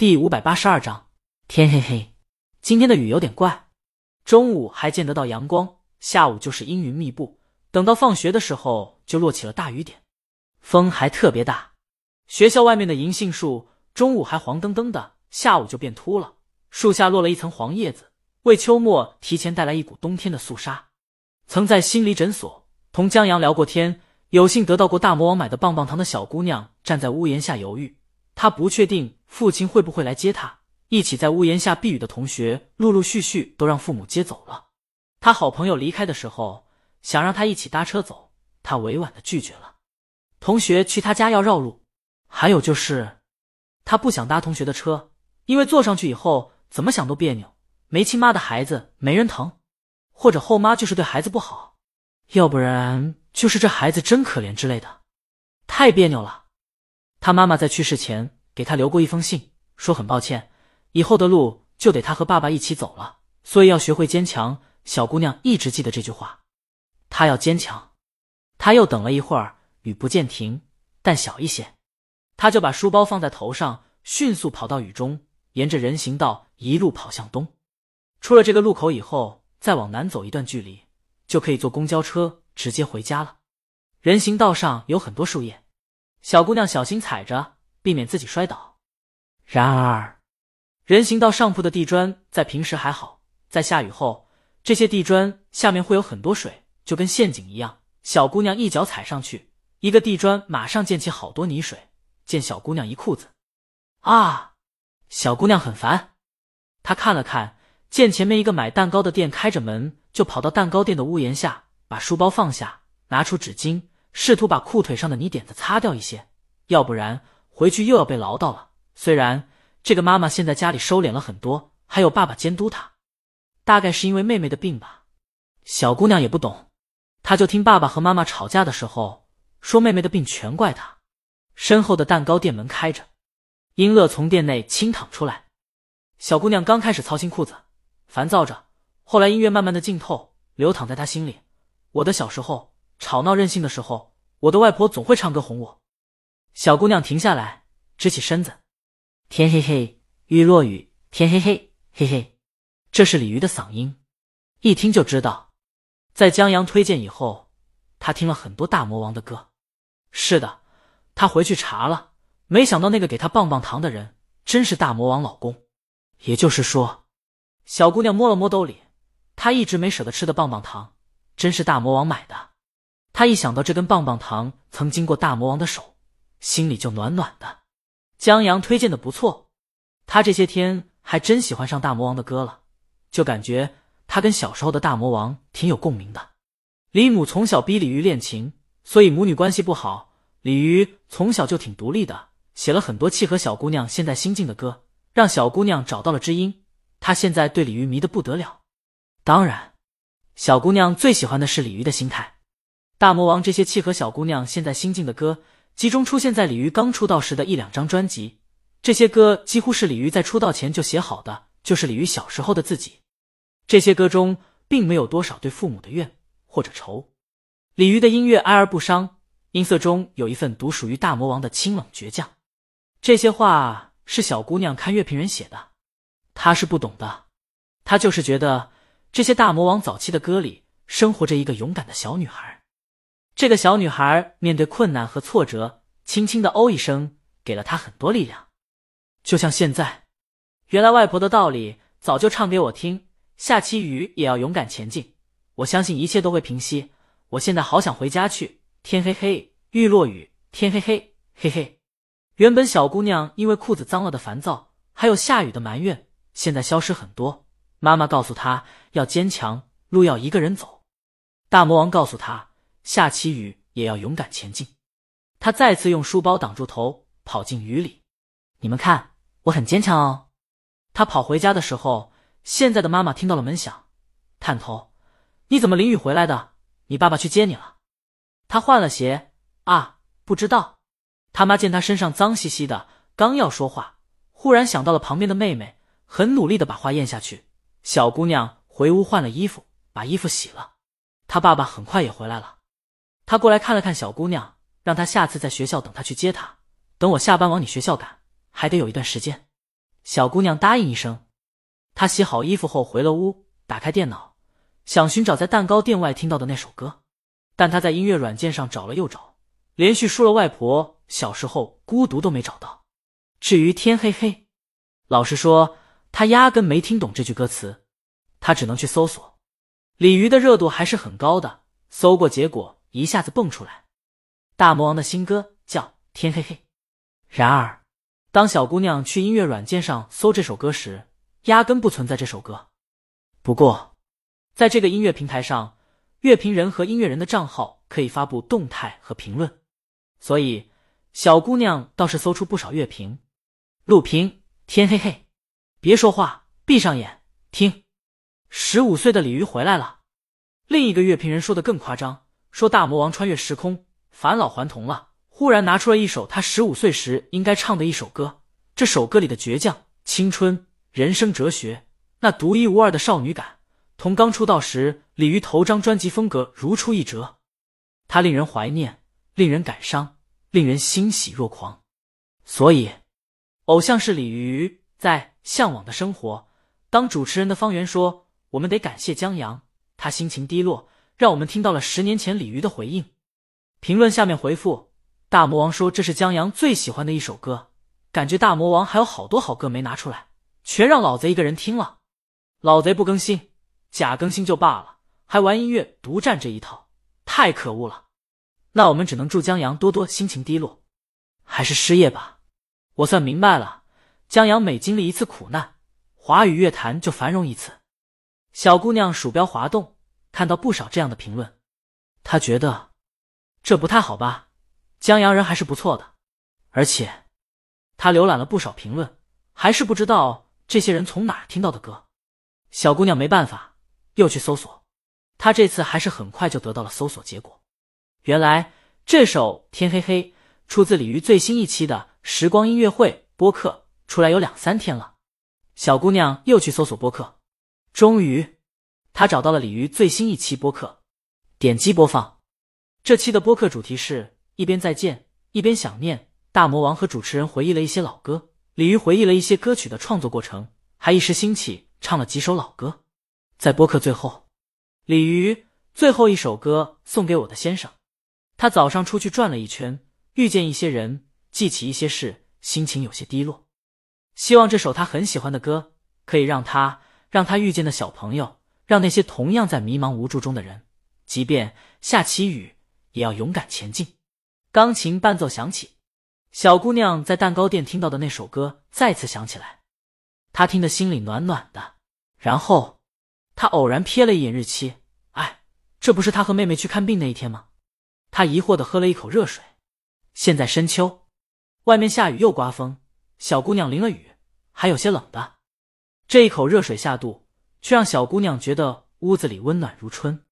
第五百八十二章，天黑黑，今天的雨有点怪。中午还见得到阳光，下午就是阴云密布，等到放学的时候就落起了大雨点，风还特别大。学校外面的银杏树中午还黄澄澄的，下午就变秃了，树下落了一层黄叶子，为秋末提前带来一股冬天的肃杀。曾在心理诊所同江阳聊过天，有幸得到过大魔王买的棒棒糖的小姑娘站在屋檐下犹豫。他不确定父亲会不会来接他。一起在屋檐下避雨的同学，陆陆续续都让父母接走了。他好朋友离开的时候，想让他一起搭车走，他委婉的拒绝了。同学去他家要绕路，还有就是，他不想搭同学的车，因为坐上去以后怎么想都别扭。没亲妈的孩子没人疼，或者后妈就是对孩子不好，要不然就是这孩子真可怜之类的，太别扭了。他妈妈在去世前给他留过一封信，说很抱歉，以后的路就得他和爸爸一起走了，所以要学会坚强。小姑娘一直记得这句话，她要坚强。他又等了一会儿，雨不见停，但小一些，他就把书包放在头上，迅速跑到雨中，沿着人行道一路跑向东。出了这个路口以后，再往南走一段距离，就可以坐公交车直接回家了。人行道上有很多树叶。小姑娘小心踩着，避免自己摔倒。然而，人行道上铺的地砖在平时还好，在下雨后，这些地砖下面会有很多水，就跟陷阱一样。小姑娘一脚踩上去，一个地砖马上溅起好多泥水，溅小姑娘一裤子。啊！小姑娘很烦，她看了看，见前面一个买蛋糕的店开着门，就跑到蛋糕店的屋檐下，把书包放下，拿出纸巾。试图把裤腿上的泥点子擦掉一些，要不然回去又要被唠叨了。虽然这个妈妈现在家里收敛了很多，还有爸爸监督她，大概是因为妹妹的病吧。小姑娘也不懂，她就听爸爸和妈妈吵架的时候说妹妹的病全怪她。身后的蛋糕店门开着，英乐从店内轻躺出来。小姑娘刚开始操心裤子，烦躁着，后来音乐慢慢的浸透，流淌在她心里。我的小时候。吵闹任性的时候，我的外婆总会唱歌哄我。小姑娘停下来，直起身子。天黑黑，雨落雨。天黑黑，嘿嘿，这是鲤鱼的嗓音，一听就知道。在江阳推荐以后，他听了很多大魔王的歌。是的，他回去查了，没想到那个给他棒棒糖的人真是大魔王老公。也就是说，小姑娘摸了摸兜里，她一直没舍得吃的棒棒糖，真是大魔王买的。他一想到这根棒棒糖曾经过大魔王的手，心里就暖暖的。江阳推荐的不错，他这些天还真喜欢上大魔王的歌了，就感觉他跟小时候的大魔王挺有共鸣的。李母从小逼鲤鱼练琴，所以母女关系不好。鲤鱼从小就挺独立的，写了很多契合小姑娘现在心境的歌，让小姑娘找到了知音。她现在对鲤鱼迷得不得了。当然，小姑娘最喜欢的是鲤鱼的心态。大魔王这些契合小姑娘现在心境的歌，集中出现在鲤鱼刚出道时的一两张专辑。这些歌几乎是鲤鱼在出道前就写好的，就是鲤鱼小时候的自己。这些歌中并没有多少对父母的怨或者仇。鲤鱼的音乐哀而不伤，音色中有一份独属于大魔王的清冷倔强。这些话是小姑娘看乐评人写的，她是不懂的，她就是觉得这些大魔王早期的歌里生活着一个勇敢的小女孩。这个小女孩面对困难和挫折，轻轻的哦一声，给了她很多力量。就像现在，原来外婆的道理早就唱给我听。下起雨也要勇敢前进，我相信一切都会平息。我现在好想回家去。天黑黑，欲落雨。天黑黑，嘿嘿。原本小姑娘因为裤子脏了的烦躁，还有下雨的埋怨，现在消失很多。妈妈告诉她要坚强，路要一个人走。大魔王告诉她。下起雨也要勇敢前进。他再次用书包挡住头，跑进雨里。你们看，我很坚强哦。他跑回家的时候，现在的妈妈听到了门响，探头：“你怎么淋雨回来的？你爸爸去接你了。”他换了鞋啊，不知道。他妈见他身上脏兮兮的，刚要说话，忽然想到了旁边的妹妹，很努力的把话咽下去。小姑娘回屋换了衣服，把衣服洗了。他爸爸很快也回来了。他过来看了看小姑娘，让她下次在学校等他去接她。等我下班往你学校赶，还得有一段时间。小姑娘答应一声。她洗好衣服后回了屋，打开电脑，想寻找在蛋糕店外听到的那首歌，但她在音乐软件上找了又找，连续输了外婆小时候孤独都没找到。至于天黑黑，老实说，她压根没听懂这句歌词，她只能去搜索。鲤鱼的热度还是很高的，搜过结果一下子蹦出来，大魔王的新歌叫《天黑黑》。然而，当小姑娘去音乐软件上搜这首歌时，压根不存在这首歌。不过，在这个音乐平台上，乐评人和音乐人的账号可以发布动态和评论，所以小姑娘倒是搜出不少乐评。录屏：天黑黑，别说话，闭上眼听。十五岁的鲤鱼回来了。另一个乐评人说的更夸张，说大魔王穿越时空，返老还童了。忽然拿出了一首他十五岁时应该唱的一首歌。这首歌里的倔强、青春、人生哲学，那独一无二的少女感，同刚出道时鲤鱼头张专辑风格如出一辙。他令人怀念，令人感伤，令人欣喜若狂。所以，偶像是鲤鱼在向往的生活。当主持人的方圆说。我们得感谢江阳，他心情低落，让我们听到了十年前鲤鱼的回应。评论下面回复大魔王说：“这是江阳最喜欢的一首歌，感觉大魔王还有好多好歌没拿出来，全让老贼一个人听了。老贼不更新，假更新就罢了，还玩音乐独占这一套，太可恶了。那我们只能祝江阳多多心情低落，还是失业吧。我算明白了，江阳每经历一次苦难，华语乐坛就繁荣一次。”小姑娘鼠标滑动，看到不少这样的评论，他觉得这不太好吧？江阳人还是不错的，而且他浏览了不少评论，还是不知道这些人从哪听到的歌。小姑娘没办法，又去搜索，她这次还是很快就得到了搜索结果。原来这首《天黑黑》出自鲤鱼最新一期的《时光音乐会》播客，出来有两三天了。小姑娘又去搜索播客。终于，他找到了鲤鱼最新一期播客，点击播放。这期的播客主题是一边再见一边想念。大魔王和主持人回忆了一些老歌，鲤鱼回忆了一些歌曲的创作过程，还一时兴起唱了几首老歌。在播客最后，鲤鱼最后一首歌送给我的先生。他早上出去转了一圈，遇见一些人，记起一些事，心情有些低落。希望这首他很喜欢的歌可以让他。让他遇见的小朋友，让那些同样在迷茫无助中的人，即便下起雨，也要勇敢前进。钢琴伴奏响起，小姑娘在蛋糕店听到的那首歌再次响起来，她听得心里暖暖的。然后，她偶然瞥了一眼日期，哎，这不是她和妹妹去看病那一天吗？她疑惑的喝了一口热水。现在深秋，外面下雨又刮风，小姑娘淋了雨，还有些冷的。这一口热水下肚，却让小姑娘觉得屋子里温暖如春。